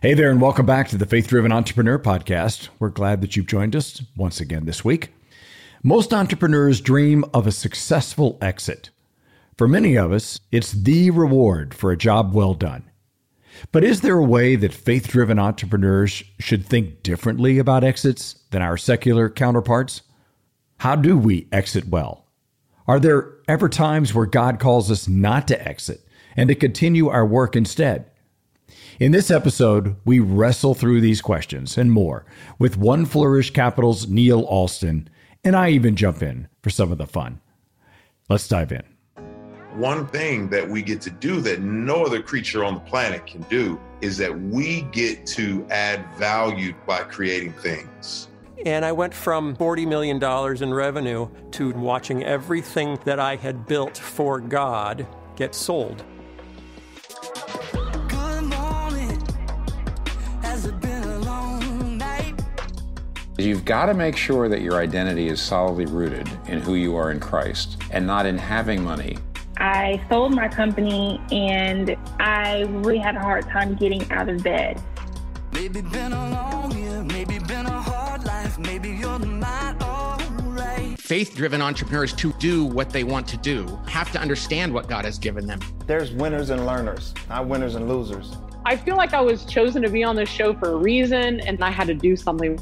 Hey there, and welcome back to the Faith Driven Entrepreneur Podcast. We're glad that you've joined us once again this week. Most entrepreneurs dream of a successful exit. For many of us, it's the reward for a job well done. But is there a way that faith driven entrepreneurs should think differently about exits than our secular counterparts? How do we exit well? Are there ever times where God calls us not to exit and to continue our work instead? In this episode, we wrestle through these questions and more with One Flourish Capital's Neil Ahlsten, and I even jump in for some of the fun. Let's dive in. One thing that we get to do that no other creature on the planet can do is that we get to add value by creating things. And I went from $40 million in revenue to watching everything that I had built for God get sold. You've got to make sure that your identity is solidly rooted in who you are in Christ and not in having money. I sold my company and I really had a hard time getting out of bed. Maybe been a long year, maybe been a hard life, maybe you're not alright. Faith driven entrepreneurs to do what they want to do have to understand what God has given them. There's winners and learners, not winners and losers. I feel like I was chosen to be on this show for a reason and I had to do something.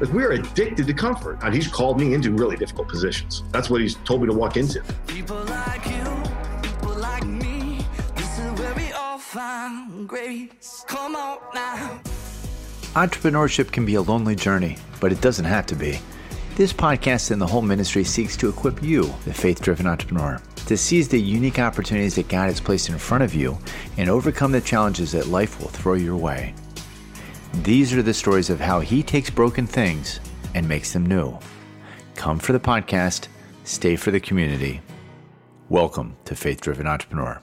Like we are addicted to comfort. And he's called me into really difficult positions. That's what he's told me to walk into. People like you, people like me, this is where we all find grace. Come on now. Entrepreneurship can be a lonely journey, but it doesn't have to be. This podcast and the whole ministry seeks to equip you, the faith driven entrepreneur, to seize the unique opportunities that God has placed in front of you and overcome the challenges that life will throw your way. These are the stories of how he takes broken things and makes them new. Come for the podcast, stay for the community. Welcome to Faith Driven Entrepreneur.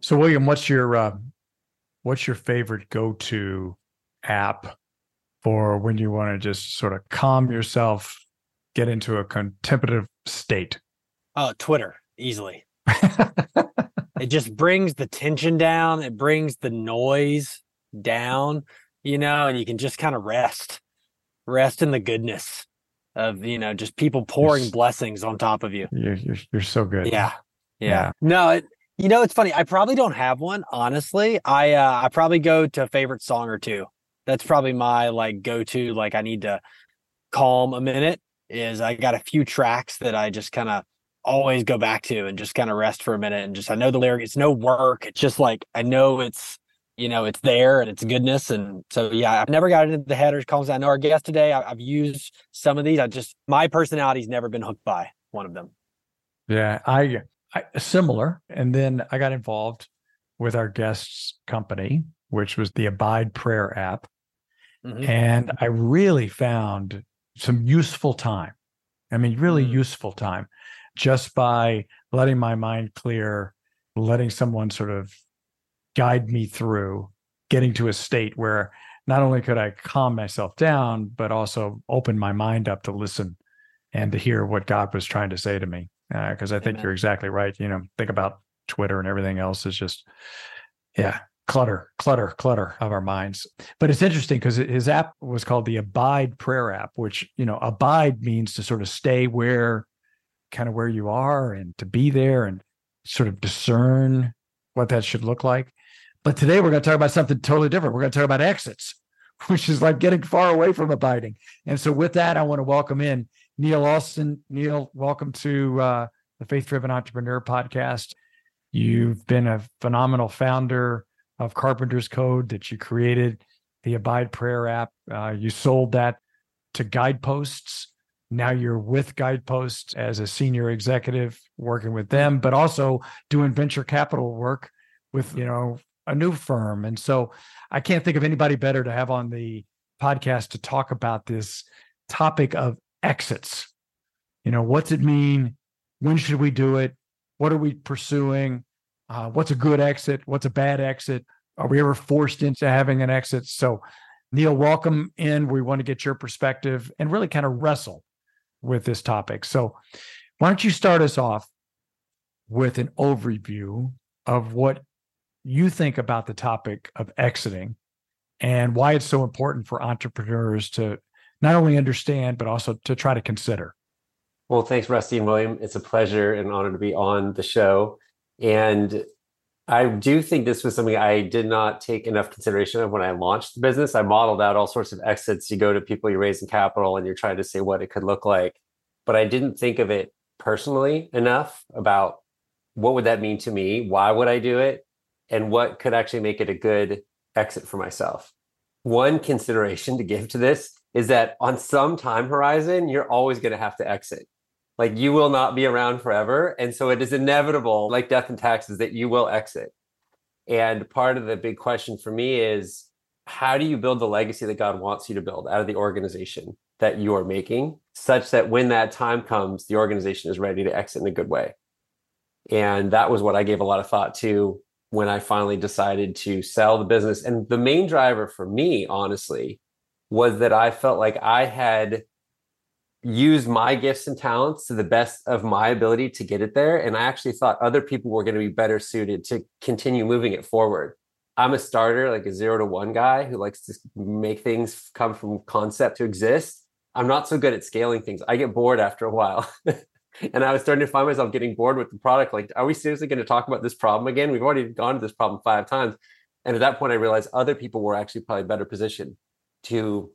So, William, what's your uh, what's your favorite go to app for when you want to just sort of calm yourself, get into a contemplative state? Oh, Twitter, easily. it just brings the tension down. It brings the noise down, you know, and you can just kind of rest, rest in the goodness of, you know, just people pouring you're, blessings on top of you. You're, you're, you're so good. Yeah. Yeah. yeah. No, it, you know, it's funny. I probably don't have one, honestly. I, uh, I probably go to a favorite song or two. That's probably my like go to, like, I need to calm a minute is I got a few tracks that I just kind of always go back to and just kind of rest for a minute and just I know the lyric. It's no work. It's just like I know it's you know it's there and it's goodness. And so yeah i've never got into the headers columns. I know our guest today I, have used some of these. I just my personality's never been hooked by one of them. Yeah i, I similar. And then i got involved with our guest's company which was the abide prayer app. Mm-hmm. and i really found some useful time. I mean really mm-hmm. useful time just by letting my mind clear letting someone sort of guide me through getting to a state where not only could I calm myself down, but also open my mind up to listen and to hear what God was trying to say to me. Because uh, I think Amen. you're exactly right. You know, think about Twitter and everything else is just, yeah, clutter, clutter, clutter of our minds. But it's interesting because his app was called the Abide Prayer app, which, you know, abide means to sort of stay where, kind of where you are and to be there and sort of discern what that should look like. But today we're going to talk about something totally different. We're going to talk about exits, which is like getting far away from abiding. And so, with that, I want to welcome in Neil Ahlsten. Neil, welcome to uh, the Faith Driven Entrepreneur Podcast. You've been a phenomenal founder of Carpenter's Code that you created, the Abide Prayer app. Uh, you sold that to Guideposts. Now you're with Guideposts as a senior executive working with them, but also doing venture capital work with, you know, a new firm. And so I can't think of anybody better to have on the podcast to talk about this topic of exits. You know, what's it mean? When should we do it? What are we pursuing? Uh, what's a good exit? What's a bad exit? Are we ever forced into having an exit? So, Neil, welcome in. We want to get your perspective and really kind of wrestle with this topic. So, Why don't you start us off with an overview of what you think about the topic of exiting and why it's so important for entrepreneurs to not only understand, but also to try to consider? Well, thanks, Rusty and William. It's a pleasure and honor to be on the show. And I do think this was something I did not take enough consideration of when I launched the business. I modeled out all sorts of exits. You go to people you're raising capital and you're trying to say what it could look like. But I didn't think of it personally enough about what would that mean to me? Why would I do it? And what could actually make it a good exit for myself? One consideration to give to this is that on some time horizon, you're always going to have to exit. Like you will not be around forever. And so it is inevitable, like death and taxes, that you will exit. And part of the big question for me is how do you build the legacy that God wants you to build out of the organization that you are making, such that when that time comes, the organization is ready to exit in a good way? And that was what I gave a lot of thought to when I finally decided to sell the business. And the main driver for me, honestly, was that I felt like I had used my gifts and talents to the best of my ability to get it there. And I actually thought other people were going to be better suited to continue moving it forward. I'm a starter, like a zero to one guy who likes to make things come from concept to exist. I'm not so good at scaling things. I get bored after a while. and I was starting to find myself getting bored with the product. Like, are we seriously going to talk about this problem again? We've already gone to this problem five times. And at that point, I realized other people were actually probably better positioned to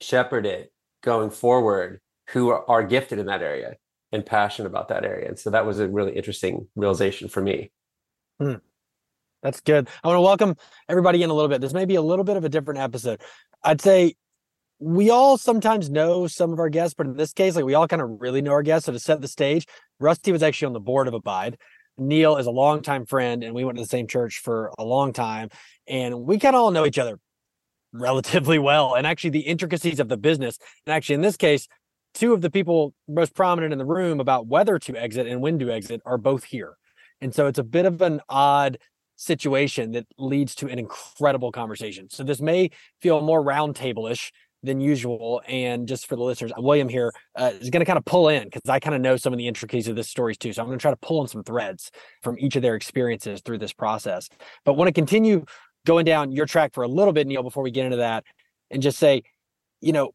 shepherd it going forward who are, are gifted in that area and passionate about that area. And so that was a really interesting realization for me. Hmm. That's good. I want to welcome everybody in a little bit. This may be a little bit of a different episode. I'd say we all sometimes know some of our guests, but in this case, like we all kind of really know our guests. So to set the stage, Rusty was actually on the board of Abide. Neil is a longtime friend, and we went to the same church for a long time, and we kind of all know each other relatively well. And actually, the intricacies of the business, and actually in this case, two of the people most prominent in the room about whether to exit and when to exit are both here. And so it's a bit of an odd situation that leads to an incredible conversation. So this may feel more roundtable-ish than usual. And just for the listeners, William here uh, is going to kind of pull in because I kind of know some of the intricacies of this stories too. So I'm going to try to pull in some threads from each of their experiences through this process. But want to continue going down your track for a little bit, Neil, before we get into that, and just say, you know,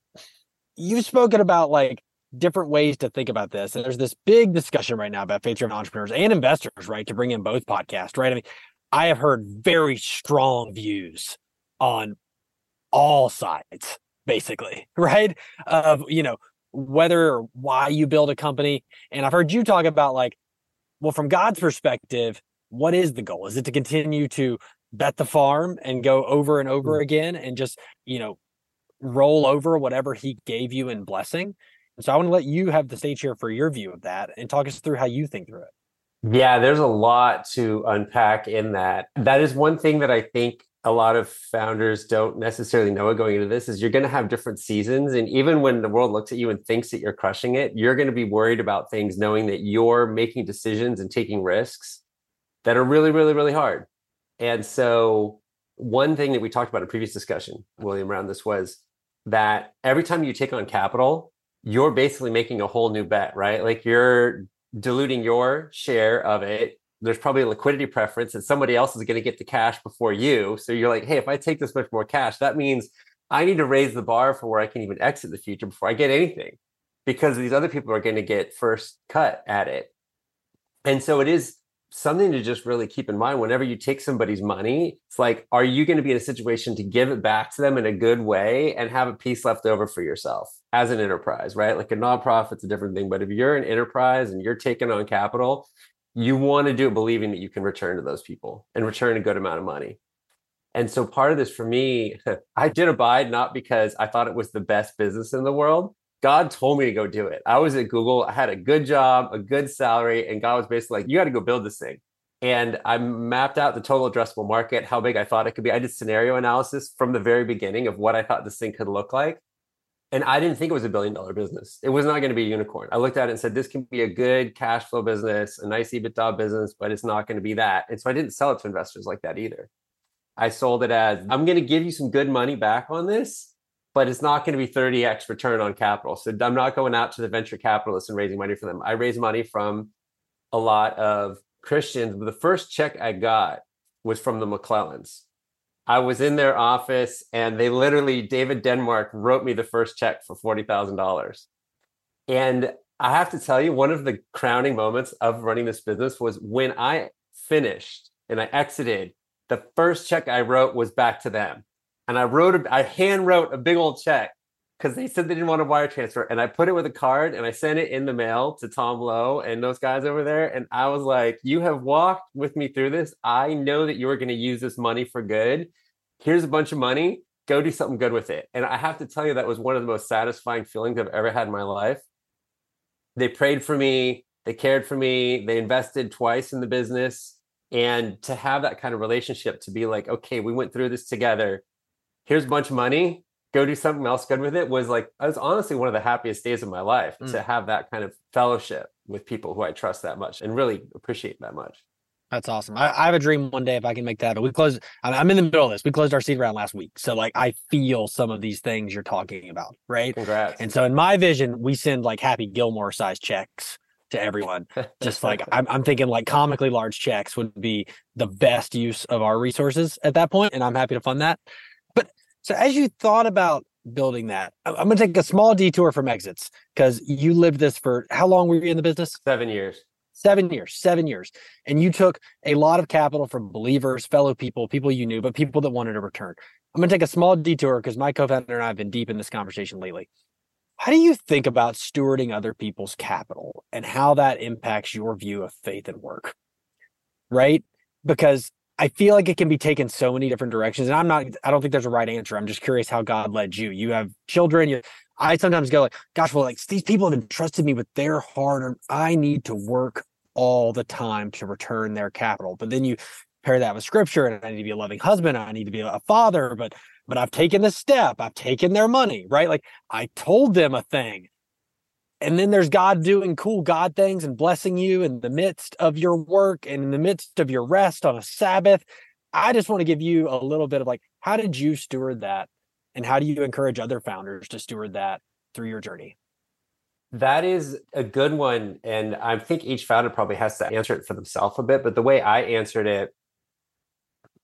you've spoken about like different ways to think about this. And there's this big discussion right now about faith driven entrepreneurs and investors, right? To bring in both podcasts, right? I mean, I have heard very strong views on all sides, basically, right? Of, you know, whether or why you build a company. And I've heard you talk about like, well, from God's perspective, what is the goal? Is it to continue to bet the farm and go over and over mm. again and just, you know, roll over whatever he gave you in blessing. so I want to let you have the stage here for your view of that and talk us through how you think through it. Yeah, there's a lot to unpack in that. That is one thing that I think a lot of founders don't necessarily know going into this is you're going to have different seasons and even when the world looks at you and thinks that you're crushing it you're going to be worried about things knowing that you're making decisions and taking risks that are really really really hard and so one thing that we talked about in a previous discussion william around this was that every time you take on capital, you're basically making a whole new bet, right? Like you're diluting your share of it. There's probably a liquidity preference and somebody else is going to get the cash before you. So you're like, hey, if I take this much more cash, that means I need to raise the bar for where I can even exit the future before I get anything because these other people are going to get first cut at it. And so it is something to just really keep in mind whenever you take somebody's money it's like are you going to be in a situation to give it back to them in a good way and have a piece left over for yourself as an enterprise right like a nonprofit's a different thing but if you're an enterprise and you're taking on capital you want to do it believing that you can return to those people and return a good amount of money and so part of this for me i did abide not because i thought it was the best business in the world God told me to go do it. I was at Google, I had a good job, a good salary, and God was basically like, you got to go build this thing. And I mapped out the total addressable market, how big I thought it could be. I did scenario analysis from the very beginning of what I thought this thing could look like. And I didn't think it was a billion dollar business. It was not going to be a unicorn. I looked at it and said, this can be a good cash flow business, a nice EBITDA business, but it's not going to be that. And so I didn't sell it to investors like that either. I sold it as I'm going to give you some good money back on this but it's not going to be 30x return on capital. So I'm not going out to the venture capitalists and raising money for them. I raise money from a lot of Christians. The first check I got was from the Maclellans. I was in their office and they literally, David Denmark wrote me the first check for $40,000. And I have to tell you, one of the crowning moments of running this business was when I finished and I exited, the first check I wrote was back to them and I wrote, a, I hand wrote a big old check because they said they didn't want a wire transfer, and I put it with a card and I sent it in the mail to Tom Lowe and those guys over there, and I was like, "You have walked with me through this. I know that you are going to use this money for good. Here's a bunch of money. Go do something good with it." And I have to tell you, that was one of the most satisfying feelings I've ever had in my life. They prayed for me. They cared for me. They invested twice in the business. And to have that kind of relationship, to be like, okay, we went through this together here's a bunch of money go do something else good with it was like I was honestly one of the happiest days of my life mm. to have that kind of fellowship with people who I trust that much and really appreciate that much. That's awesome. I, I have a dream one day if I can make that. But we closed. I'm in the middle of this. We closed our seed round last week, so like I feel some of these things you're talking about, right? Congrats. And so in my vision, we send like Happy Gilmore size checks to everyone. Just like I'm, I'm thinking like comically large checks would be the best use of our resources at that point, and I'm happy to fund that. So as you thought about building that, I'm going to take a small detour from exits because you lived this for how long were you in the business? Seven years. Seven years, seven years. And you took a lot of capital from believers, fellow people, people you knew, but people that wanted a return. I'm going to take a small detour because my co founder and I have been deep in this conversation lately. How do you think about stewarding other people's capital and how that impacts your view of faith and work? Right? Because I feel like it can be taken so many different directions. And I'm not, I don't think there's a right answer. I'm just curious how God led you. You have children. You, I sometimes go like, gosh, well, like these people have entrusted me with their hard earned, I need to work all the time to return their capital. But then you pair that with scripture and I need to be a loving husband. I need to be a father, but, but I've taken the step. I've taken their money, right? Like I told them a thing and then there's God doing cool God things and blessing you in the midst of your work and in the midst of your rest on a Sabbath. I just want to give you a little bit of like, how did you steward that? And how do you encourage other founders to steward that through your journey? That is a good one. And I think each founder probably has to answer it for themselves a bit. But the way I answered it,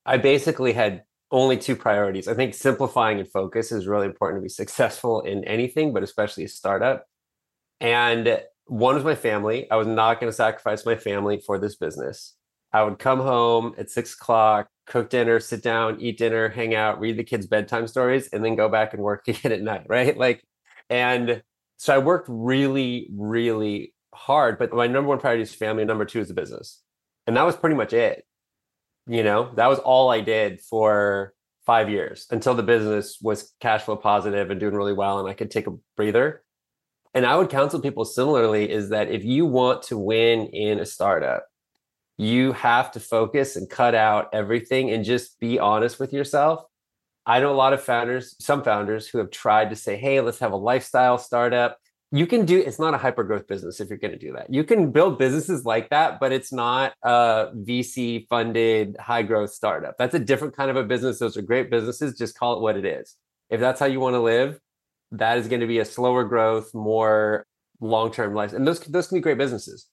I basically had only two priorities. I think simplifying and focus is really important to be successful in anything, but especially a startup. And one was my family. I was not going to sacrifice my family for this business. I would come home at six o'clock, cook dinner, sit down, eat dinner, hang out, read the kids' bedtime stories, and then go back and work again at night. Right. Like, and so I worked really, really hard. But my number one priority is family. Number two is the business. And that was pretty much it. You know, that was all I did for five years until the business was cash flow positive and doing really well and I could take a breather and I would counsel people similarly is that if you want to win in a startup, you have to focus and cut out everything and just be honest with yourself. I know a lot of founders, some founders who have tried to say, hey, let's have a lifestyle startup. You can do it's not a hyper growth business if you're going to do that. You can build businesses like that, but it's not a VC funded high growth startup. That's a different kind of a business. Those are great businesses. Just call it what it is. If that's how you want to live, that is going to be a slower growth, more long-term life. And those those can be great businesses.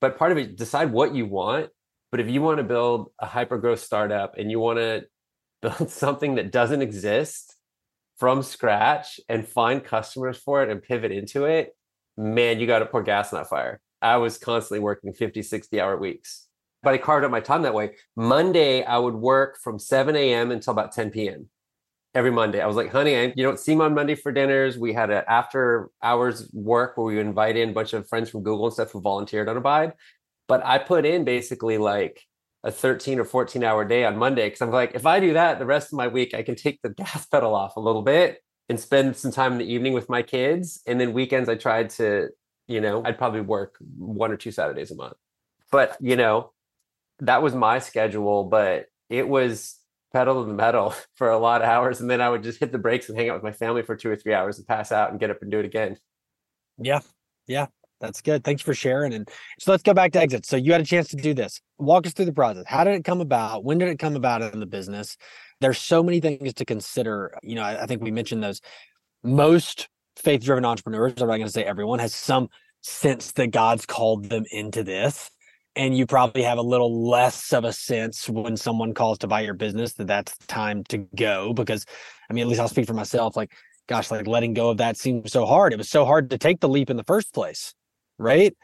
But part of it, decide what you want. But if you want to build a hyper growth startup and you want to build something that doesn't exist from scratch and find customers for it and pivot into it, man, you got to pour gas on that fire. I was constantly working 50, 60 hour weeks, but I carved out my time that way. Monday, I would work from 7 a.m. until about 10 p.m every Monday. I was like, honey, I, you don't see me on Monday for dinners. We had an after hours work where we invite in a bunch of friends from Google and stuff who volunteered on Abide. But I put in basically like a 13 or 14 hour day on Monday because I'm like, if I do that, the rest of my week, I can take the gas pedal off a little bit and spend some time in the evening with my kids. And then weekends, I tried to, you know, I'd probably work one or two Saturdays a month. But, you know, that was my schedule. But it was pedal to the metal for a lot of hours and then i would just hit the brakes and hang out with my family for two or three hours and pass out and get up and do it again. Yeah yeah that's good. Thanks for sharing and so let's go back to exit so you had a chance to do this. Walk us through the process. How did it come about? When did it come about in the business? There's so many things to consider you know i, I think we mentioned those. Most faith driven entrepreneurs, I'm not going to say everyone, has some sense that God's called them into this. And you probably have a little less of a sense when someone calls to buy your business that that's time to go. Because, I mean, at least I'll speak for myself. Like, gosh, like letting go of that seemed so hard. It was so hard to take the leap in the first place, right?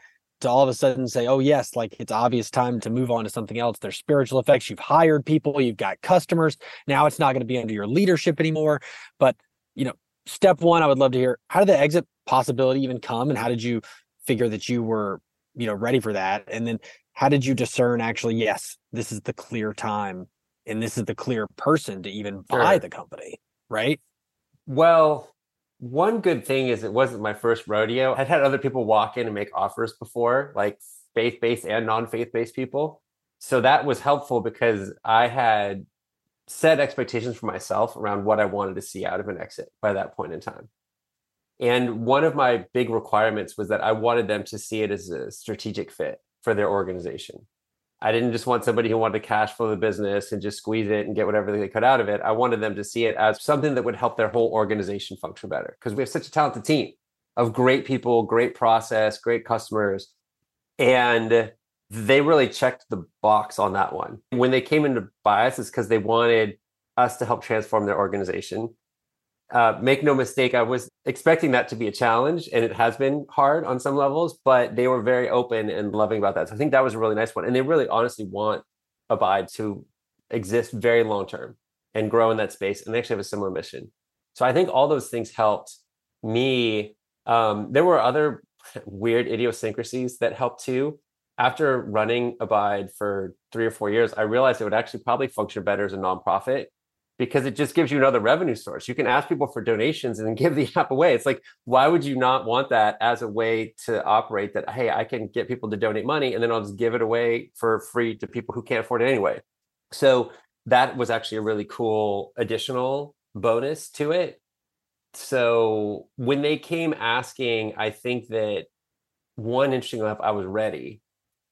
To all of a sudden say, oh, yes, like it's obvious time to move on to something else. There's spiritual effects. You've hired people, you've got customers. Now it's not going to be under your leadership anymore. But, you know, step one, I would love to hear how did the exit possibility even come and how did you figure that you were, you know, ready for that? And then how did you discern actually, yes, this is the clear time and this is the clear person to even buy sure. the company, right? Well, one good thing is it wasn't my first rodeo. I'd had other people walk in and make offers before, like faith based and non faith based people. So that was helpful because I had set expectations for myself around what I wanted to see out of an exit by that point in time. And one of my big requirements was that I wanted them to see it as a strategic fit for their organization. I didn't just want somebody who wanted to cash flow the business and just squeeze it and get whatever they could out of it. I wanted them to see it as something that would help their whole organization function better because we have such a talented team of great people, great process, great customers. And they really checked the box on that one. When they came into bias, it's because they wanted us to help transform their organization uh, make no mistake, I was expecting that to be a challenge, and it has been hard on some levels. But they were very open and loving about that. So I think that was a really nice one, and they really honestly want Abide to exist very long term and grow in that space. And they actually have a similar mission. So I think all those things helped me. Um, there were other weird idiosyncrasies that helped too. After running Abide for three or four years, I realized it would actually probably function better as a nonprofit because it just gives you another revenue source. You can ask people for donations and then give the app away. It's like, why would you not want that as a way to operate that? Hey, I can get people to donate money and then I'll just give it away for free to people who can't afford it anyway. So that was actually a really cool additional bonus to it. So when they came asking, I think that one interesting enough, I was ready.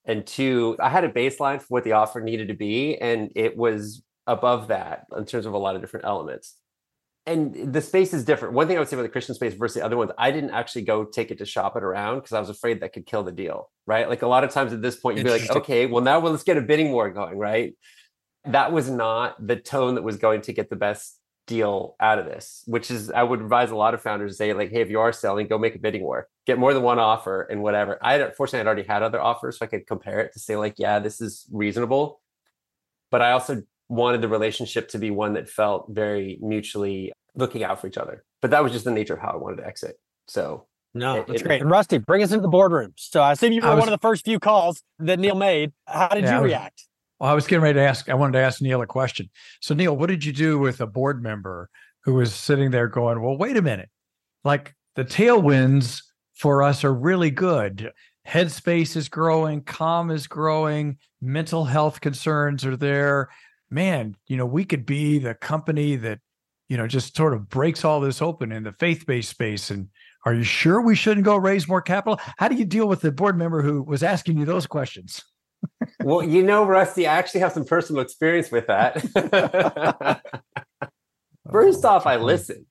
And two, I had a baseline for what the offer needed to be. And it was above that in terms of a lot of different elements. And the space is different. One thing I would say about the Christian space versus the other ones, I didn't actually go take it to shop it around because I was afraid that could kill the deal, right? Like a lot of times at this point, you'd be like, okay, well, now well, let's get a bidding war going, right? That was not the tone that was going to get the best deal out of this, which is I would advise a lot of founders to say, like, hey, if you are selling, go make a bidding war, get more than one offer and whatever. I had, fortunately I'd already had other offers, so I could compare it to say, like, yeah, this is reasonable. But I also wanted the relationship to be one that felt very mutually looking out for each other. But that was just the nature of how I wanted to exit. So no, it, that's it, great. And Rusty, bring us into the boardroom. So I assume you were was, one of the first few calls that Neil made. How did yeah, you was, react? Well, I was getting ready to ask. I wanted to ask Neil a question. So Neil, what did you do with a board member who was sitting there going, "Well, wait a minute, like the tailwinds for us are really good. Headspace is growing, Calm is growing, mental health concerns are there man, you know, we could be the company that, you know, just sort of breaks all this open in the faith based space. And are you sure we shouldn't go raise more capital? How do you deal with the board member who was asking you those questions? well, you know, Rusty, I actually have some personal experience with that. First oh, off, I listened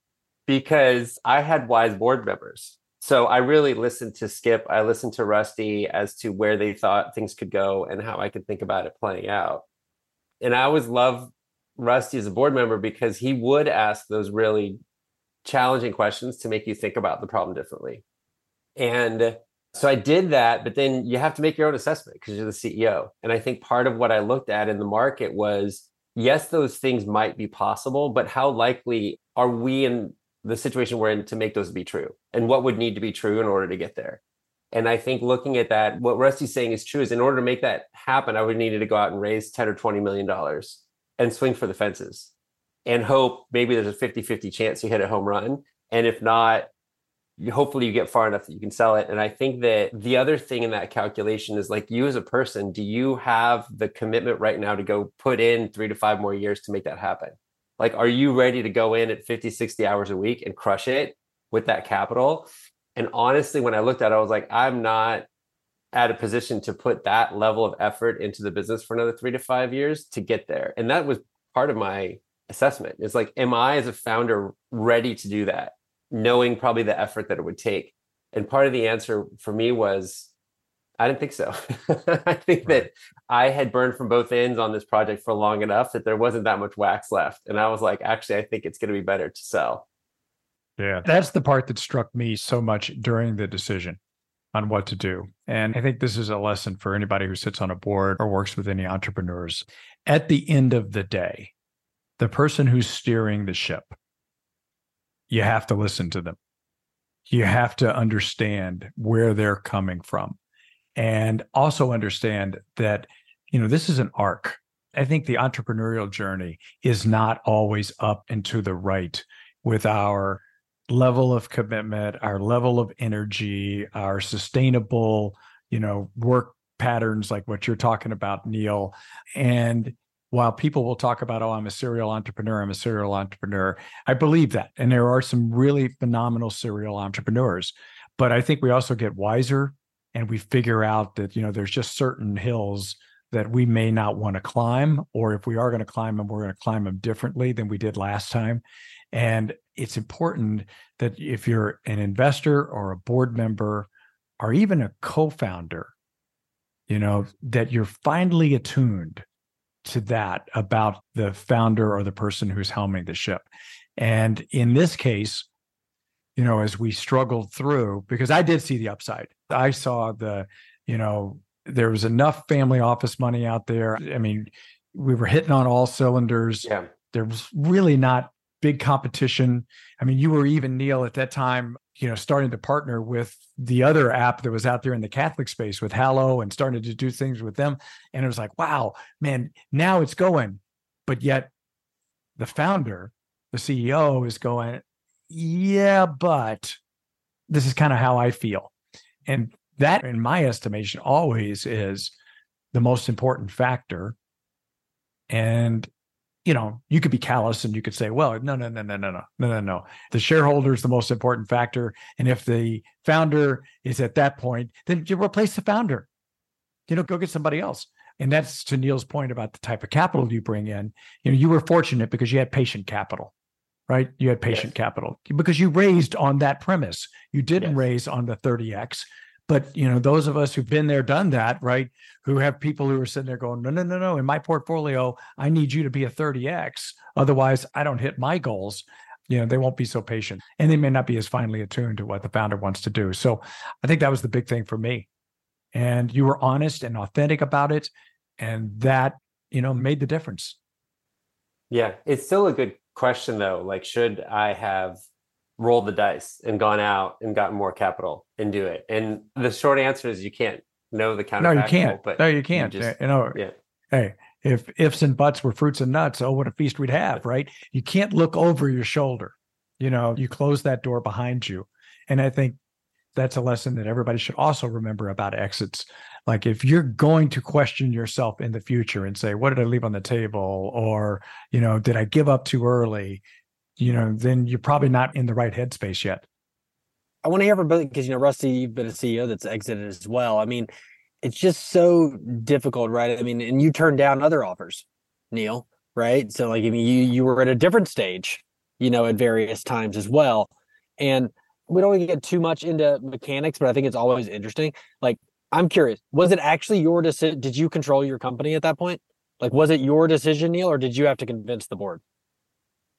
because I had wise board members. So I really listened to Skip. I listened to Rusty as to where they thought things could go and how I could think about it playing out and I always love Rusty as a board member because he would ask those really challenging questions to make you think about the problem differently. And so I did that, but then you have to make your own assessment because you're the CEO. And I think part of what I looked at in the market was yes, those things might be possible, but how likely are we in the situation we're in to make those be true? And what would need to be true in order to get there? And I think looking at that, what Rusty's saying is true is in order to make that happen, I would need to go out and raise 10 or 20 million dollars and swing for the fences and hope maybe there's a 50 50 chance you hit a home run. And if not, hopefully you get far enough that you can sell it. And I think that the other thing in that calculation is like you as a person, do you have the commitment right now to go put in three to five more years to make that happen? Like, are you ready to go in at 50, 60 hours a week and crush it with that capital? And honestly, when I looked at it, I was like, I'm not at a position to put that level of effort into the business for another three to five years to get there. And that was part of my assessment. It's like, am I as a founder ready to do that? knowing probably the effort that it would take. And part of the answer for me was I didn't think so. I think right. that I had burned from both ends on this project for long enough that there wasn't that much wax left. And I was like, actually, I think it's going to be better to sell. Yeah. That's the part that struck me so much during the decision on what to do. And I think this is a lesson for anybody who sits on a board or works with any entrepreneurs. At the end of the day, the person who's steering the ship, you have to listen to them. You have to understand where they're coming from and also understand that, you know, this is an arc. I think the entrepreneurial journey is not always up and to the right with our level of commitment, our level of energy, our sustainable, you know, work patterns like what you're talking about, Neil. And while people will talk about, oh, I'm a serial entrepreneur, I'm a serial entrepreneur, I believe that. And there are some really phenomenal serial entrepreneurs. But I think we also get wiser and we figure out that, you know, there's just certain hills that we may not want to climb, or if we are going to climb them, we're going to climb them differently than we did last time. And it's important that if you're an investor or a board member or even a co-founder, you know, that you're finally attuned to that about the founder or the person who's helming the ship. And in this case, you know, as we struggled through, because I did see the upside, I saw the, you know, there was enough family office money out there. I mean, we were hitting on all cylinders. Yeah. There was really not big competition. I mean, you were even Neil at that time, you know, starting to partner with the other app that was out there in the Catholic space with Hallow and starting to do things with them. And it was like, wow, man, now it's going. But yet the founder, the CEO is going, yeah, but this is kind of how I feel. And that, in my estimation, always is the most important factor. And you know, you could be callous and you could say, well, no, no, no, no, no, no, no, no, no. The shareholder is the most important factor. And if the founder is at that point, then you replace the founder. You know, go get somebody else. And that's to Neil's point about the type of capital you bring in. You know, you were fortunate because you had patient capital, right? You had patient yes. capital because you raised on that premise. You didn't yes. raise on the 30x but you know, those of us who've been there, done that, right? Who have people who are sitting there going, no, no, no, no. In my portfolio, I need you to be a 30x. Otherwise, I don't hit my goals. You know, they won't be so patient and they may not be as finely attuned to what the founder wants to do. So I think that was the big thing for me. And you were honest and authentic about it. And that, you know, made the difference. Yeah. It's still a good question though. Like, should I have rolled the dice and gone out and gotten more capital and do it? And the short answer is you can't know the counter. No, you can't. But no, you can't. You, just, you know, yeah. hey, if ifs and buts were fruits and nuts, oh, what a feast we'd have, right? You can't look over your shoulder. You know, you close that door behind you. And I think that's a lesson that everybody should also remember about exits. Like if you're going to question yourself in the future and say, what did I leave on the table? Or, you know, did I give up too early? You know, then you're probably not in the right headspace yet. I want to hear from because you know, Rusty, you've been a CEO that's exited as well. I mean, it's just so difficult, right? I mean, and you turned down other offers, Neil, right? So like I mean, you you were at a different stage, you know, at various times as well. And we don't get too much into mechanics, but I think it's always interesting. Like, I'm curious, was it actually your decision? Did you control your company at that point? Like, was it your decision, Neil, or did you have to convince the board?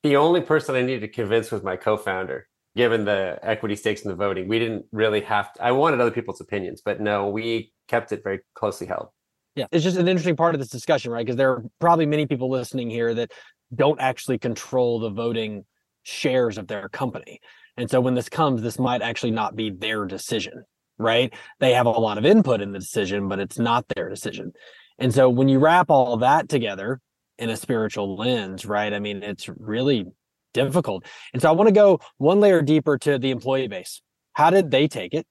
The only person I needed to convince was my co-founder. Given the equity stakes in the voting, we didn't really have. To, I wanted other people's opinions, but no, we kept it very closely held. Yeah, it's just an interesting part of this discussion, right? Because there are probably many people listening here that don't actually control the voting shares of their company. And so when this comes, this might actually not be their decision, right? They have a lot of input in the decision, but it's not their decision. And so when you wrap all that together, in a spiritual lens, right? I mean, it's really difficult. And so I want to go one layer deeper to the employee base. How did they take it?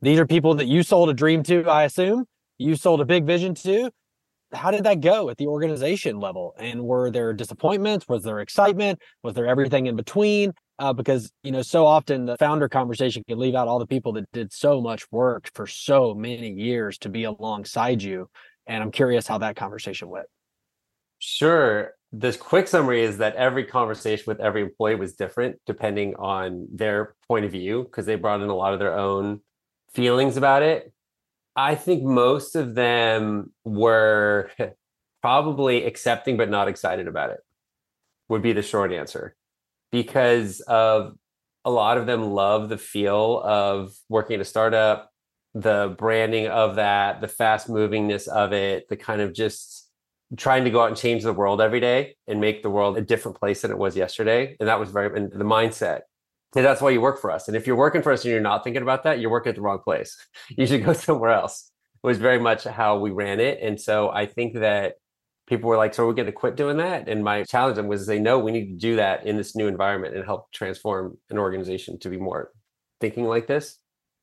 These are people that you sold a dream to, I assume. You sold a big vision to. How did that go at the organization level? And were there disappointments? Was there excitement? Was there everything in between? Uh, because you know, so often the founder conversation can leave out all the people that did so much work for so many years to be alongside you. And I'm curious how that conversation went. Sure. this quick summary is that every conversation with every employee was different depending on their point of view because they brought in a lot of their own feelings about it. I think most of them were probably accepting but not excited about it, would be the short answer. Because of a lot of them love the feel of working at a startup, the branding of that, the fast movingness of it, the kind of just trying to go out and change the world every day and make the world a different place than it was yesterday. And that was very, and the mindset. And that's why you work for us. And if you're working for us and you're not thinking about that, you're working at the wrong place. You should go somewhere else. It was very much how we ran it. And so I think that people were like, so we're going to quit doing that. And my challenge them was to say, no, we need to do that in this new environment and help transform an organization to be more thinking like this.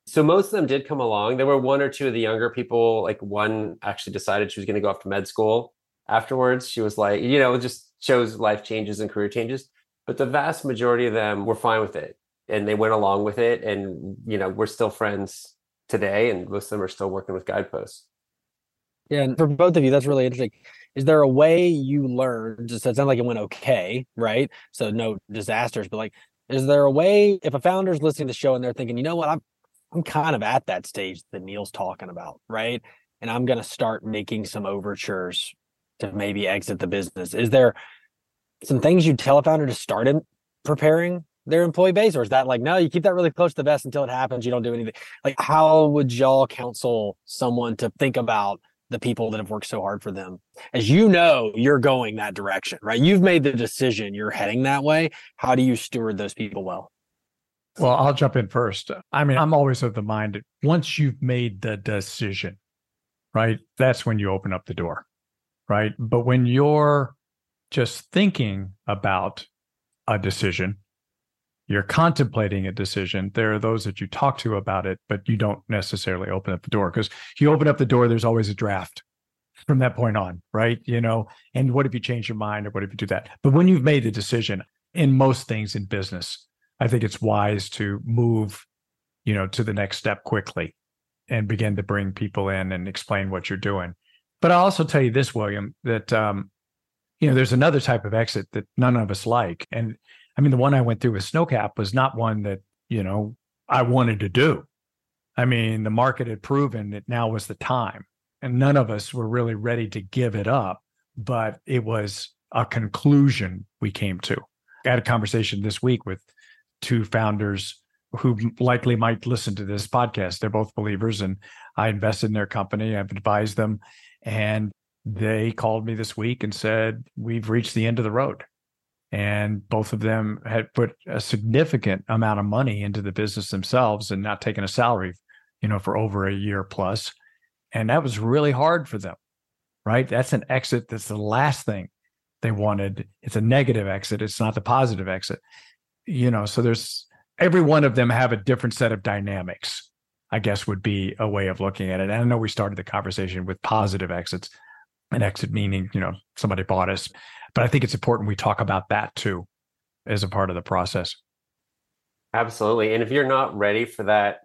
So most of them did come along. There were one or two of the younger people, like one actually decided she was going to go off to med school afterwards. She was like, you know, it just shows life changes and career changes. But the vast majority of them were fine with it and they went along with it. And, you know, we're still friends today and most of them are still working with guideposts. Yeah. And for both of you, that's really interesting. Is there a way you learned? Just it sounds like it went okay, right? So no disasters, but like, is there a way if a founder's listening to the show and they're thinking, you know what, I'm I'm kind of at that stage that Neil's talking about, right? And I'm going to start making some overtures to maybe exit the business. Is there some things you tell a founder to start in preparing their employee base, or is that like no, you keep that really close to the vest until it happens, you don't do anything? Like, how would y'all counsel someone to think about the people that have worked so hard for them? As you know, you're going that direction, right? You've made the decision, you're heading that way. How do you steward those people well? Well, I'll jump in first. I mean, I'm always of the mind that once you've made the decision, right? That's when you open up the door right? But when you're just thinking about a decision, you're contemplating a decision. There are those that you talk to about it, but you don't necessarily open up the door because you open up the door, there's always a draft from that point on, right? You know, and what if you change your mind or what if you do that? But when you've made the decision in most things in business, I think it's wise to move, you know, to the next step quickly and begin to bring people in and explain what you're doing. But I'll also tell you this, William, that um, you know, there's another type of exit that none of us like. And I mean, the one I went through with SNOCAP was not one that, you know, I wanted to do. I mean, the market had proven that now was the time. And none of us were really ready to give it up, but it was a conclusion we came to. I had a conversation this week with two founders who likely might listen to this podcast. They're both believers, and I invested in their company. I've advised them, and they called me this week and said, We've reached the end of the road. And both of them had put a significant amount of money into the business themselves and not taken a salary, you know, for over a year plus. And that was really hard for them, right? That's an exit. That's the last thing they wanted. It's a negative exit. It's not the positive exit. You know, so there's every one of them have a different set of dynamics I guess would be a way of looking at it. And I know we started the conversation with positive exits, an exit meaning, you know, somebody bought us. But I think it's important we talk about that too as a part of the process. Absolutely. And if you're not ready for that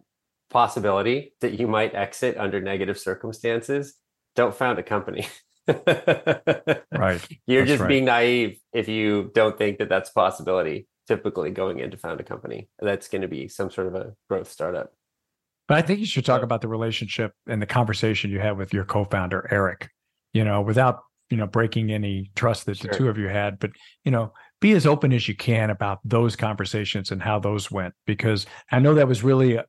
possibility that you might exit under negative circumstances, don't found a company. right. You're that's just right. being naive if you don't think that that's a possibility. Typically, going in to found a company that's going to be some sort of a growth startup. But I think you should talk about the relationship and the conversation you had with your co-founder Eric. You know, without you know breaking any trust that sure. the two of you had, but you know, be as open as you can about those conversations and how those went, because I know that was really uh,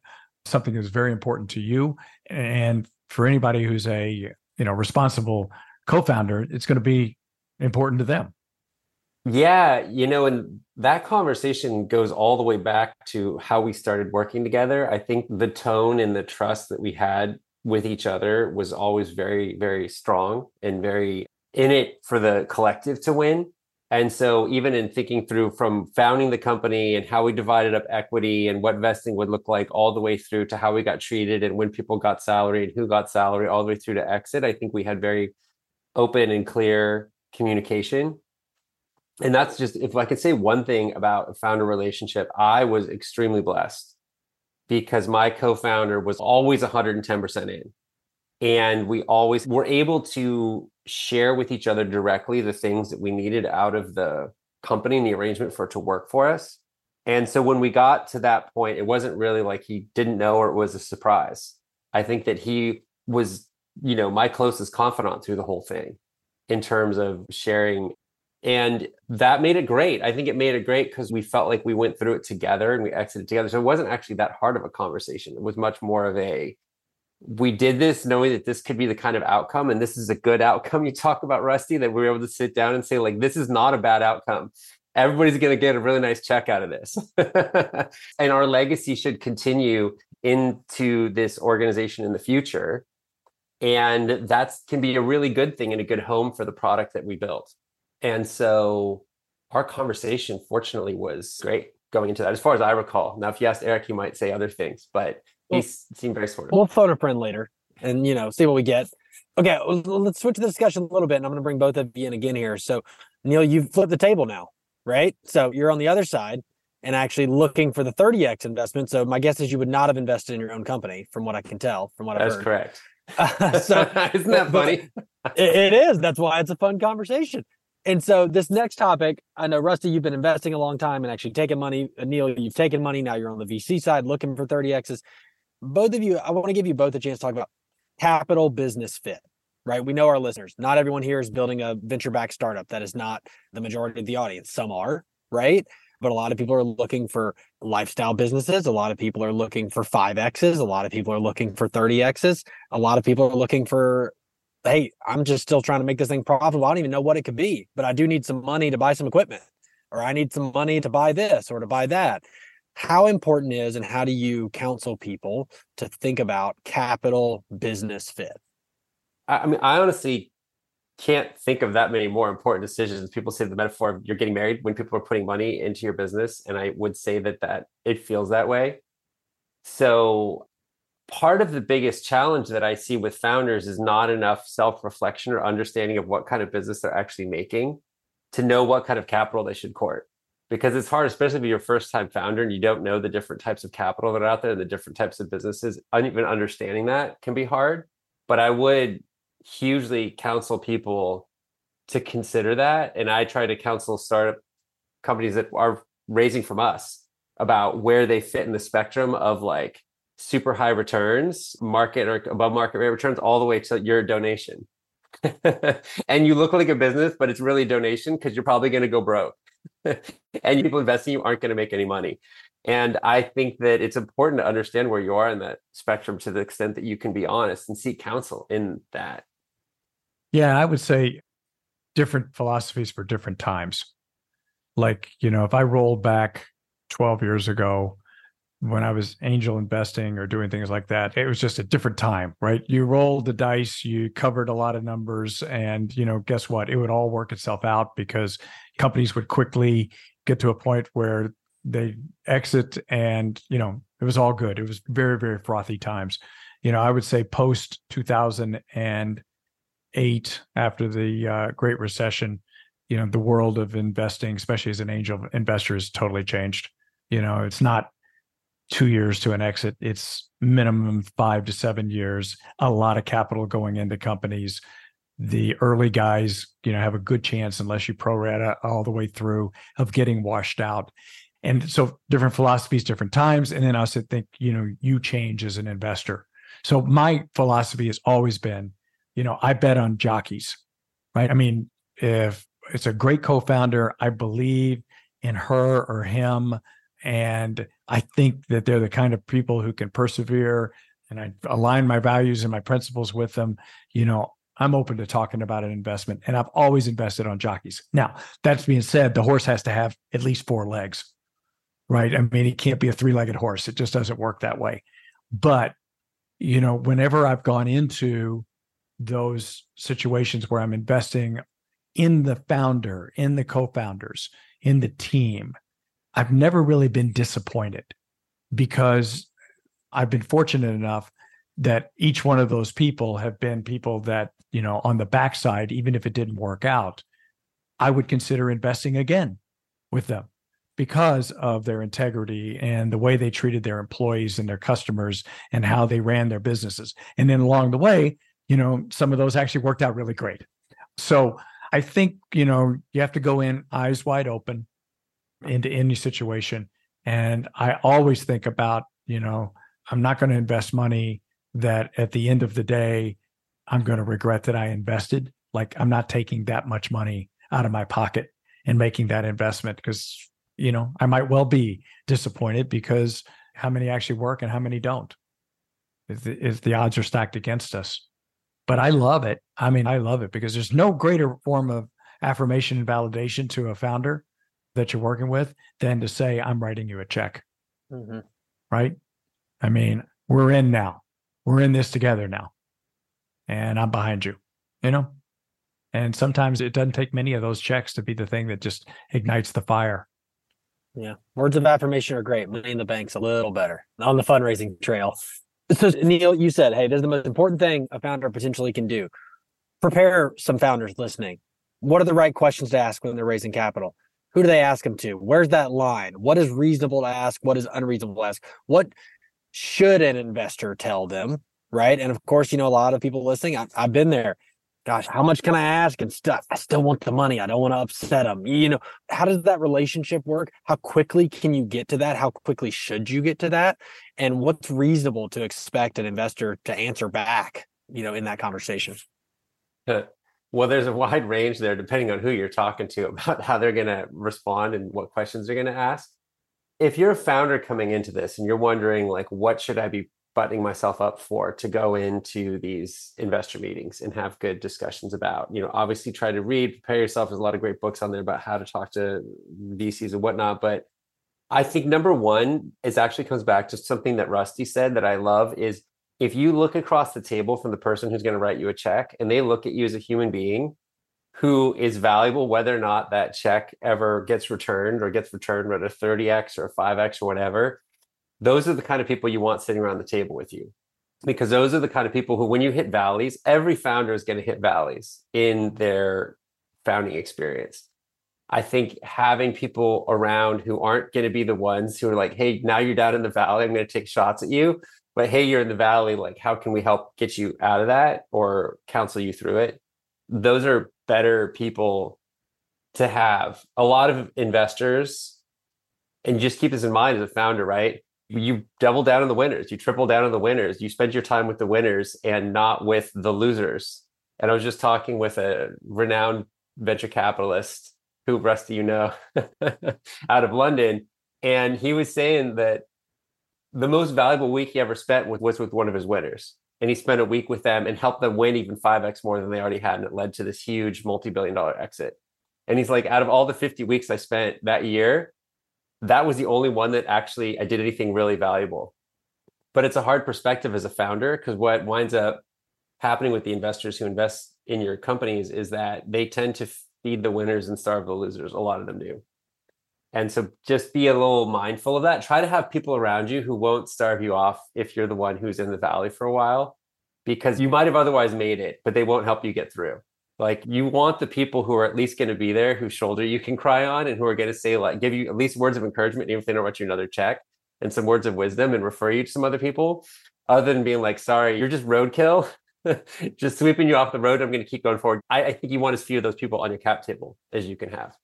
something that was very important to you, and for anybody who's a you know responsible co-founder, it's going to be important to them. Yeah, you know, and that conversation goes all the way back to how we started working together. I think the tone and the trust that we had with each other was always very, very strong and very in it for the collective to win. And so, even in thinking through from founding the company and how we divided up equity and what vesting would look like, all the way through to how we got treated and when people got salary and who got salary, all the way through to exit, I think we had very open and clear communication and that's just if I could say one thing about a founder relationship, I was extremely blessed because my co-founder was always 110% in. And we always were able to share with each other directly the things that we needed out of the company and the arrangement for it to work for us. And so when we got to that point, it wasn't really like he didn't know or it was a surprise. I think that he was, you know, my closest confidant through the whole thing in terms of sharing. And that made it great. I think it made it great because we felt like we went through it together and we exited together. So it wasn't actually that hard of a conversation. It was much more of a, we did this knowing that this could be the kind of outcome and this is a good outcome you talk about rusty that we were able to sit down and say like this is not a bad outcome everybody's going to get a really nice check out of this and our legacy should continue into this organization in the future and that can be a really good thing and a good home for the product that we built and so our conversation fortunately was great going into that as far as i recall. Now if you asked eric he might say other things but he seemed very supportive. we'll phone a friend later and you know see what we get. Okay let's switch the discussion a little bit and i'm going to bring both of you in again here. So neil you've flipped the table now right? So you're on the other side and actually looking for the 30x investment. So my guess is you would not have invested in your own company from what i can tell from what i've heard. That's correct. Uh, so isn't that funny? it, it is. That's why it's a fun conversation and so this next topic, I know Rusty, you've been investing a long time and actually taking money. Neil, you've taken money. Now you're on the VC side looking for 30Xs. Both of you, I want to give you both a chance to talk about capital business fit, right? We know our listeners. Not everyone here is building a venture backed startup. That is not the majority of the audience. Some are, right? But a lot of people are looking for lifestyle businesses. A lot of people are looking for 5Xs. A lot of people are looking for 30Xs. A lot of people are looking for hey, I'm just still trying to make this thing profitable. I don't even know what it could be, but I do need some money to buy some equipment, or I need some money to buy this or to buy that. How important is and how do you counsel people to think about capital business fit? I mean, I honestly can't think of that many more important decisions. People say the metaphor of you're getting married when people are putting money into your business, and I would say that that it feels that way. So part of the biggest challenge that I see with founders is not enough self reflection or understanding of what kind of business they're actually making to know what kind of capital they should court. Because it's hard, especially if you're a first time founder and you don't know the different types of capital that are out there, and the different types of businesses. Even understanding that can be hard. But I would hugely counsel people to consider that. And I try to counsel startup companies that are raising from us about where they fit in the spectrum of like super high returns, market or above market rate returns, all the way to your donation. and you look like a business, but it's really donation because you're probably going to go broke. and people investing you aren't going to make any money. And I think that it's important to understand where you are in that spectrum to the extent that you can be honest and seek counsel in that. Yeah, I would say different philosophies for different times. Like, you know, if I rolled back 12 years ago, when I was angel investing or doing things like that, it was just a different time, right? You rolled the dice, you covered a lot of numbers, and you know, guess what? It would all work itself out because companies would quickly get to a point where they exit and you know, it was all good. It was very, very frothy times. You know, I would say post 2008, after the uh, Great Recession, you know, the world of investing, especially as an angel investor, has totally changed. You know, it's not two years to an exit. It's minimum five to seven years, a lot of capital going into companies. The early guys, you know, have a good chance, unless you pro rata all the way through, of getting washed out. And so different philosophies, different times. And then I also think, you know, you change as an investor. So my philosophy has always been, you know, I bet on jockeys, right? I mean, if it's a great co-founder, I believe in her or him and I think that they're the kind of people who can persevere and I align my values and my principles with them. You know, I'm open to talking about an investment and I've always invested on jockeys. Now, that's being said, the horse has to have at least four legs, right? I mean, it can't be a three legged horse. It just doesn't work that way. But, you know, whenever I've gone into those situations where I'm investing in the founder, in the co founders, in the team, I've never really been disappointed because I've been fortunate enough that each one of those people have been people that, you know, on the backside, even if it didn't work out, I would consider investing again with them because of their integrity and the way they treated their employees and their customers and how they ran their businesses. And then along the way, you know, some of those actually worked out really great. So I think, you know, you have to go in eyes wide open into any situation. And I always think about, you know, I'm not going to invest money that at the end of the day, I'm going to regret that I invested. Like I'm not taking that much money out of my pocket and making that investment because, you know, I might well be disappointed because how many actually work and how many don't. If the, the odds are stacked against us. But I love it. I mean, I love it because there's no greater form of affirmation and validation to a founder that you're working with than to say, I'm writing you a check. Mm-hmm. Right. I mean, we're in now. We're in this together now. And I'm behind you, you know? And sometimes it doesn't take many of those checks to be the thing that just ignites the fire. Yeah. Words of affirmation are great. Money in the bank's a little better on the fundraising trail. So, Neil, you said, hey, this is the most important thing a founder potentially can do. Prepare some founders listening. What are the right questions to ask when they're raising capital? Who do they ask them to? Where's that line? What is reasonable to ask? What is unreasonable to ask? What should an investor tell them? Right. And of course, you know, a lot of people listening, I, I've been there gosh, how much can I ask and stuff? I still want the money. I don't want to upset them. You know, how does that relationship work? How quickly can you get to that? How quickly should you get to that? And what's reasonable to expect an investor to answer back, you know, in that conversation? Well, there's a wide range there depending on who you're talking to about how they're going to respond and what questions they're going to ask. If you're a founder coming into this and you're wondering like what should I be buttoning myself up for to go into these investor meetings and have good discussions about you know obviously try to read prepare yourself there's a lot of great books on there about how to talk to vcs and whatnot but i think number one is actually comes back to something that rusty said that i love is if you look across the table from the person who's going to write you a check and they look at you as a human being who is valuable whether or not that check ever gets returned or gets returned at a 30x or a 5x or whatever those are the kind of people you want sitting around the table with you. Because those are the kind of people who when you hit valleys every founder is going to hit valleys in their founding experience. I think having people around who aren't going to be the ones who are like hey now you're down in the valley i'm going to take shots at you but hey you're in the valley like how can we help get you out of that or counsel you through it? Those are better people to have. A lot of investors and just keep this in mind as a founder right? You double down on the winners. You triple down on the winners. You spend your time with the winners and not with the losers. And i was just talking with a renowned venture capitalist who rusty you know out of london and he was saying that the most valuable week he ever spent was with one of his winners and he spent a week with them and helped them win even 5x more than they already had and it led to this huge multi-billion dollar exit and he's like out of all the 50 weeks i spent that year that was the only one that actually I did anything really valuable. But it's a hard perspective as a founder because what winds up happening with the investors who invest in your companies is that they tend to feed the winners and starve the losers. A lot of them do. And so just be a little mindful of that. Try to have people around you who won't starve you off if you're the one who's in the valley for a while, because you might have otherwise made it, but they won't help you get through. Like you want the people who are at least going to be there, whose shoulder you can cry on, and who are going to say like give you at least words of encouragement, even if they don't write you another check, and some words of wisdom, and refer you to some other people, other than being like, "Sorry, you're just roadkill." just sweeping you off the road. I'm going to keep going forward. I, I think you want as few of those people on your cap table as you can have.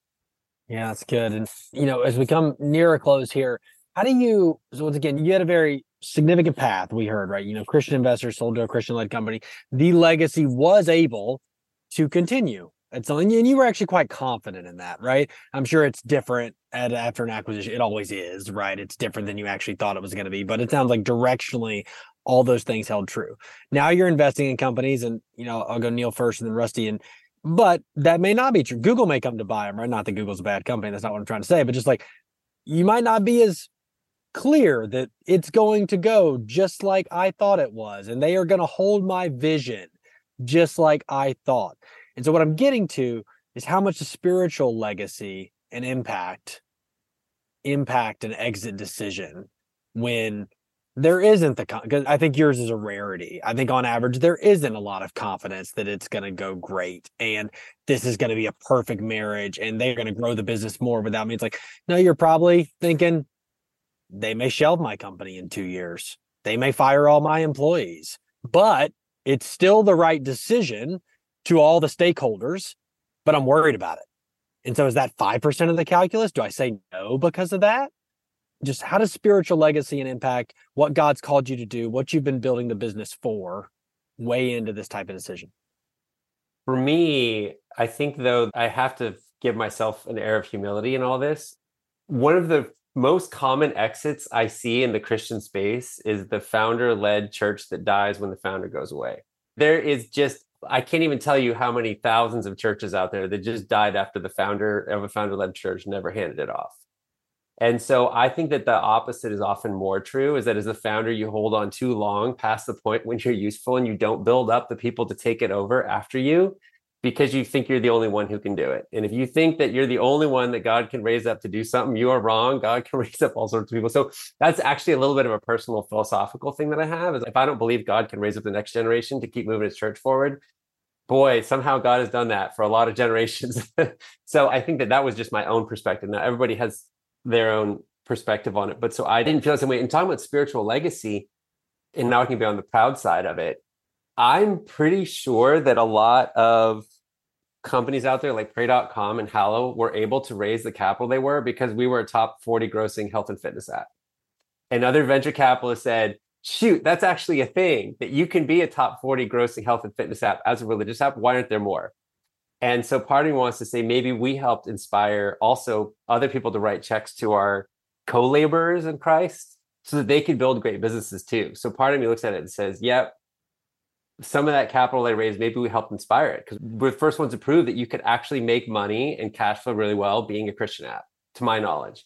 Yeah, that's good. And you know, as we come near a close here, how do you? So once again, you had a very significant path. We heard right. You know, Christian investors sold to a Christian-led company. The legacy was able to continue. So, and you were actually quite confident in that, right? I'm sure it's different at, after an acquisition. It always is, right? It's different than you actually thought it was going to be, but it sounds like directionally all those things held true. Now you're investing in companies, and you know I'll go Neil first and then Rusty, and but that may not be true. Google may come to buy them, right? Not that Google's a bad company. That's not what I'm trying to say, but just like you might not be as clear that it's going to go just like I thought it was, and they are going to hold my vision just like I thought. And so what I'm getting to is how much the spiritual legacy and impact impact an exit decision when there isn't the because I think yours is a rarity. I think on average there isn't a lot of confidence that it's going to go great and this is going to be a perfect marriage and they're going to grow the business more without me. It's like no, you're probably thinking they may shelve my company in two years. They may fire all my employees, but it's still the right decision to all the stakeholders, but I'm worried about it. And so is that 5% of the calculus? Do I say no because of that? Just how does spiritual legacy and impact what God's called you to do, what you've been building the business for, weigh into this type of decision? For me, I think though I have to give myself an air of humility in all this. One of the most common exits I see in the Christian space is the founder led church that dies when the founder goes away. There is just I can't even tell you how many thousands of churches out there that just died after the founder of a founder led church never handed it off. And so I think that the opposite is often more true is that as a founder, you hold on too long past the point when you're useful and you don't build up the people to take it over after you because you think you're the only one who can do it. And if you think that you're the only one that God can raise up to do something, you are wrong. God can raise up all sorts of people. So that's actually a little bit of a personal philosophical thing that I have is if I don't believe God can raise up the next generation to keep moving his church forward, boy, somehow God has done that for a lot of generations. so I think that that was just my own perspective. Now everybody has their own perspective on it. But so I didn't feel the same way. In talking about spiritual legacy, and now I can be on the proud side of it. I'm pretty sure that a lot of companies out there like pray.com and Hallow were able to raise the capital they were because we were a top 40 grossing health and fitness app. And other venture capitalists said, shoot, that's actually a thing that you can be a top 40 grossing health and fitness app as a religious app. Why aren't there more? And so part of me wants to say maybe we helped inspire also other people to write checks to our co-laborers in Christ so that they could build great businesses too. So part of me looks at it and says, yep, some of that capital they raised, maybe we helped inspire it because we're the first ones to prove that you could actually make money and cash flow really well being a Christian app, to my knowledge.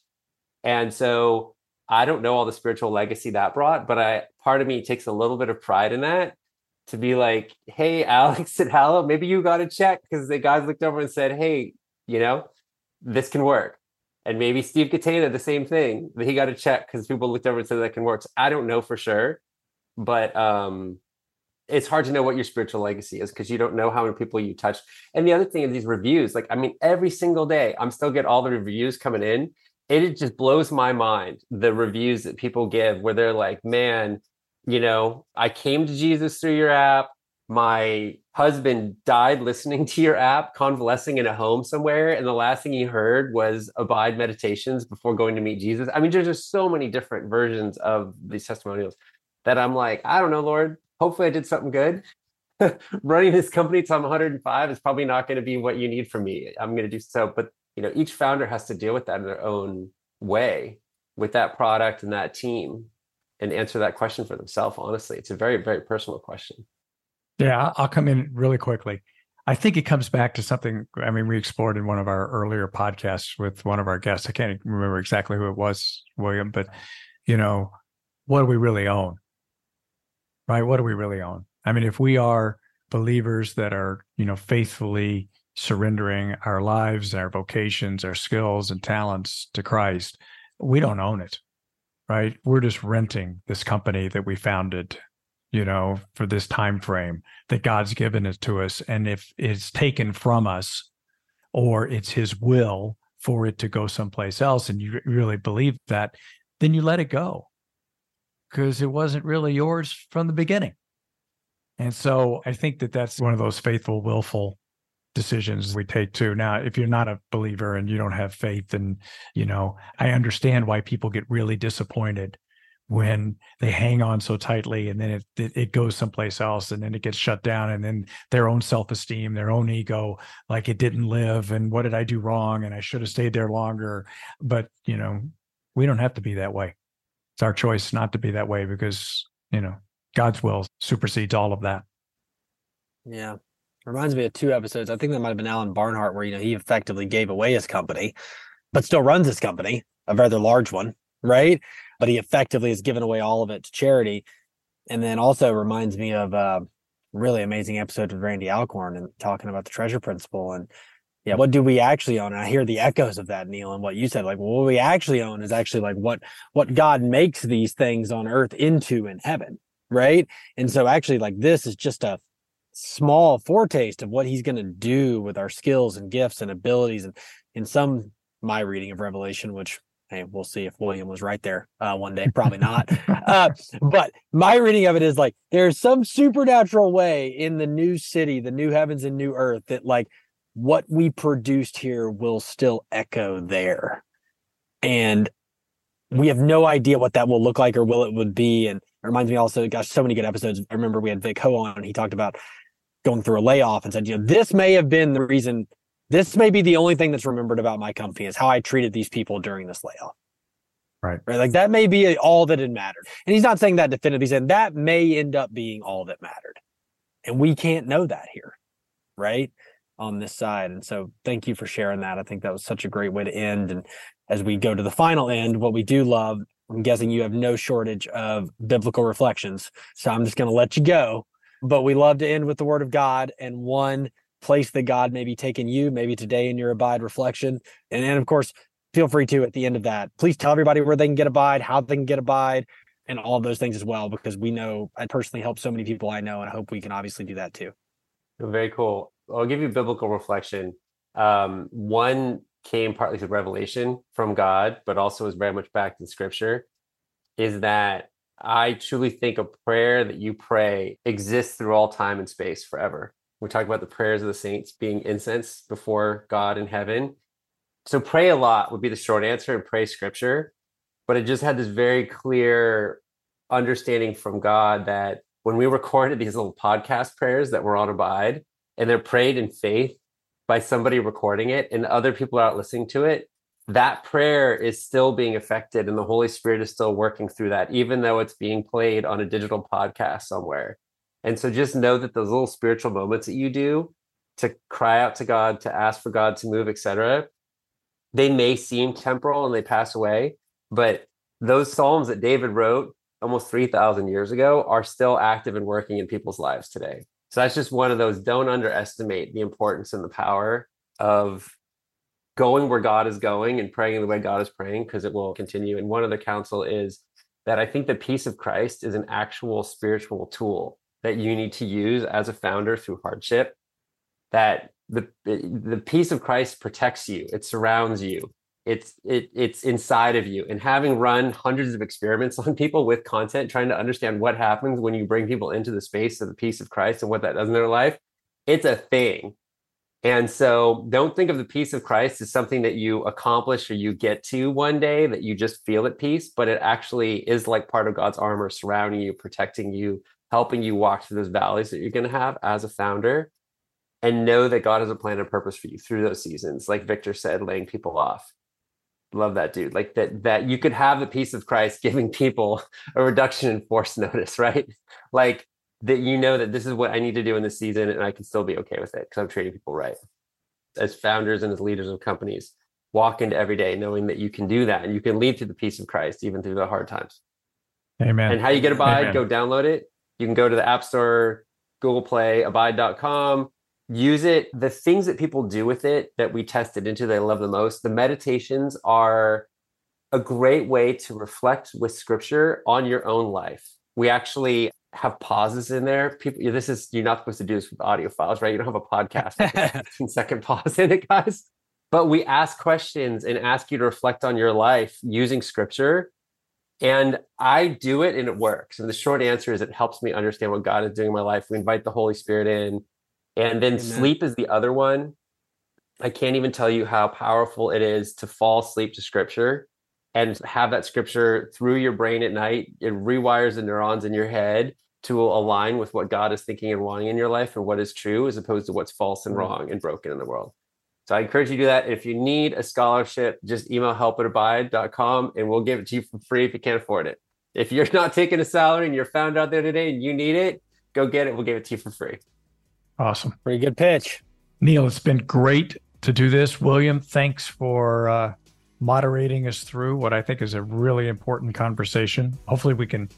And so I don't know all the spiritual legacy that brought, but I part of me takes a little bit of pride in that to be like, hey, Alex and Hallow, maybe you got a check because the guys looked over and said, hey, you know, this can work. And maybe Steve Gatena, the same thing, that he got a check because people looked over and said that can work. So I don't know for sure, but um, it's hard to know what your spiritual legacy is because you don't know how many people you touched. And the other thing is these reviews. Like, I mean, every single day, I'm still get all the reviews coming in. It just blows my mind the reviews that people give where they're like, man, you know, I came to Jesus through your app. My husband died listening to your app, convalescing in a home somewhere. And the last thing he heard was abide meditations before going to meet Jesus. I mean, there's just so many different versions of these testimonials that I'm like, I don't know, Lord, hopefully I did something good. Running this company till I'm 105 is probably not going to be what you need from me. I'm going to do so, but you know, each founder has to deal with that in their own way with that product and that team and answer that question for themselves. Honestly, it's a very, very personal question. Yeah, I'll come in really quickly. I think it comes back to something. I mean, we explored in one of our earlier podcasts with one of our guests. I can't remember exactly who it was, William, but you know, what do we really own? right? What do we really own? I mean, if we are believers that are, you know, faithfully surrendering our lives, our vocations, our skills and talents to Christ, we don't own it, right? We're just renting this company that we founded, you know, for this time frame that God's given it to us. And if it's taken from us or it's his will for it to go someplace else and you really believe that, then you let it go because it wasn't really yours from the beginning. And so I think that that's one of those faithful, willful decisions we take too. Now, if you're not a believer and you don't have faith, and you know, I understand why people get really disappointed when they hang on so tightly and then it, it, it goes someplace else and then it gets shut down and then their own self-esteem their own ego like it didn't live and what did i do wrong and i should have stayed there longer. But you know we don't have to be that way. It's our choice not to be that way because you know god's will supersedes all of that. Yeah reminds me of two episodes i think that might have been alan barnhart where you know he effectively gave away his company but still runs his company a rather large one right but he effectively has given away all of it to charity and then also reminds me of a really amazing episode with randy alcorn and talking about the treasure principle and yeah, what do we actually own? And I hear the echoes of that, Neil, and what you said. Like, well, what we actually own is actually like what what God makes these things on earth into in heaven, right? And so, actually, like this is just a small foretaste of what He's going to do with our skills and gifts and abilities. And in some my reading of Revelation, which Hey, we'll see if William was right there uh, one day. Probably not. uh, but my reading of it is like there's some supernatural way in the new city, the new heavens and new earth, that like what we produced here will still echo there. And we have no idea what that will look like or will it would be. And it reminds me also, gosh, so many good episodes. I remember we had Vic Ho on, and he talked about going through a layoff and said, you know, this may have been the reason this may be the only thing that's remembered about my company is how I treated these people during this layoff. Right. Right. Like that may be all that it mattered. And he's not saying that definitively. He's saying that may end up being all that mattered. And we can't know that here. Right. On this side. And so thank you for sharing that. I think that was such a great way to end. And as we go to the final end, what we do love, I'm guessing you have no shortage of biblical reflections. So I'm just going to let you go. But we love to end with the word of God and one place that God may be taking you, maybe today in your abide reflection. And then, of course, feel free to at the end of that, please tell everybody where they can get abide, how they can get abide, and all those things as well, because we know I personally help so many people I know, and I hope we can obviously do that too. Very cool. I'll give you biblical reflection. Um, one came partly through revelation from God, but also is very much backed in scripture, is that I truly think a prayer that you pray exists through all time and space forever. We talk about the prayers of the saints being incense before God in heaven. So pray a lot would be the short answer and pray scripture. But I just had this very clear understanding from God that when we recorded these little podcast prayers that were on Abide and they're prayed in faith by somebody recording it and other people are out listening to it, that prayer is still being affected and the Holy Spirit is still working through that, even though it's being played on a digital podcast somewhere. And so just know that those little spiritual moments that you do to cry out to God, to ask for God to move, etc., they may seem temporal and they pass away, but those psalms that David wrote almost 3,000 years ago are still active and working in people's lives today. So that's just one of those don't underestimate the importance and the power of going where God is going and praying the way God is praying because it will continue. And one other counsel is that I think the peace of Christ is an actual spiritual tool that you need to use as a founder through hardship that the the peace of Christ protects you. It surrounds you. It's it it's inside of you. And having run hundreds of experiments on people with content trying to understand what happens when you bring people into the space of the peace of Christ and what that does in their life it's a thing and so don't think of the peace of Christ as something that you accomplish or you get to one day that you just feel at peace, but it actually is like part of God's armor surrounding you, protecting you, helping you walk through those valleys that you're going to have as a founder and know that God has a plan and purpose for you through those seasons. Like Victor said, laying people off. Love that dude. Like that, that you could have the peace of Christ giving people a reduction in force notice, right? Like that you know that this is what I need to do in this season and I can still be okay with it because I'm treating people right. As founders and as leaders of companies, walk into every day knowing that you can do that and you can lead to the peace of Christ even through the hard times. Amen. And how you get abide, Amen. go download it you can go to the App Store, Google Play, abide.com, use it. The things that people do with it that we tested into, they love the most. The meditations are a great way to reflect with scripture on your own life. We actually have pauses in there. People, this is you're not supposed to do this with audio files, right? You don't have a podcast with a 15 second pause in it, guys. But we ask questions and ask you to reflect on your life using scripture and I do it and it works. And the short answer is it helps me understand what God is doing in my life. We invite the Holy Spirit in. And then Amen. sleep is the other one. I can't even tell you how powerful it is to fall asleep to scripture and have that scripture through your brain at night. It rewires the neurons in your head to align with what God is thinking and wanting in your life and what is true as opposed to what's false and wrong and broken in the world. So I encourage you to do that. If you need a scholarship, just email help at abide.com and we'll give it to you for free if you can't afford it. If you're not taking a salary and you're found out there today and you need it, go get it. We'll give it to you for free. Awesome. Pretty good pitch. Neil, it's been great to do this. William, thanks for uh, moderating us through what I think is a really important conversation. Hopefully, we can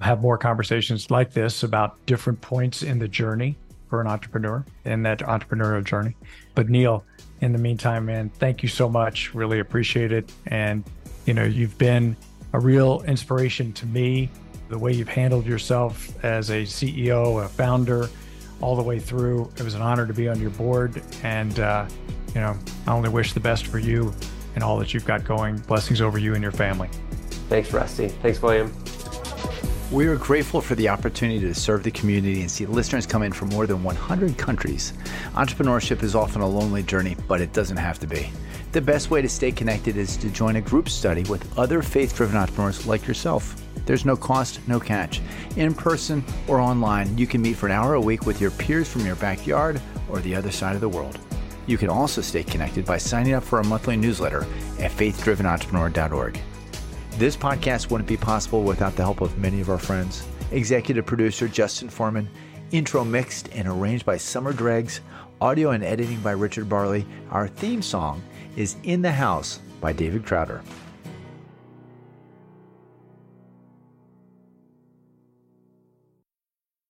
have more conversations like this about different points in the journey for an entrepreneur in that entrepreneurial journey. But Neil, in the meantime, man, thank you so much. Really appreciate it. And, you know, you've been a real inspiration to me, the way you've handled yourself as a CEO, a founder, all the way through. It was an honor to be on your board. And, uh, you know, I only wish the best for you and all that you've got going. Blessings over you and your family. Thanks, Rusty. Thanks, William. We are grateful for the opportunity to serve the community and see listeners come in from more than 100 countries. Entrepreneurship is often a lonely journey, but it doesn't have to be. The best way to stay connected is to join a group study with other faith driven entrepreneurs like yourself. There's no cost, no catch. In person or online, you can meet for an hour a week with your peers from your backyard or the other side of the world. You can also stay connected by signing up for our monthly newsletter at faithdrivenentrepreneur.org. This podcast wouldn't be possible without the help of many of our friends. Executive producer Justin Foreman, intro mixed and arranged by Summer Dregs, audio and editing by Richard Barley. Our theme song is In the House by David Crowder.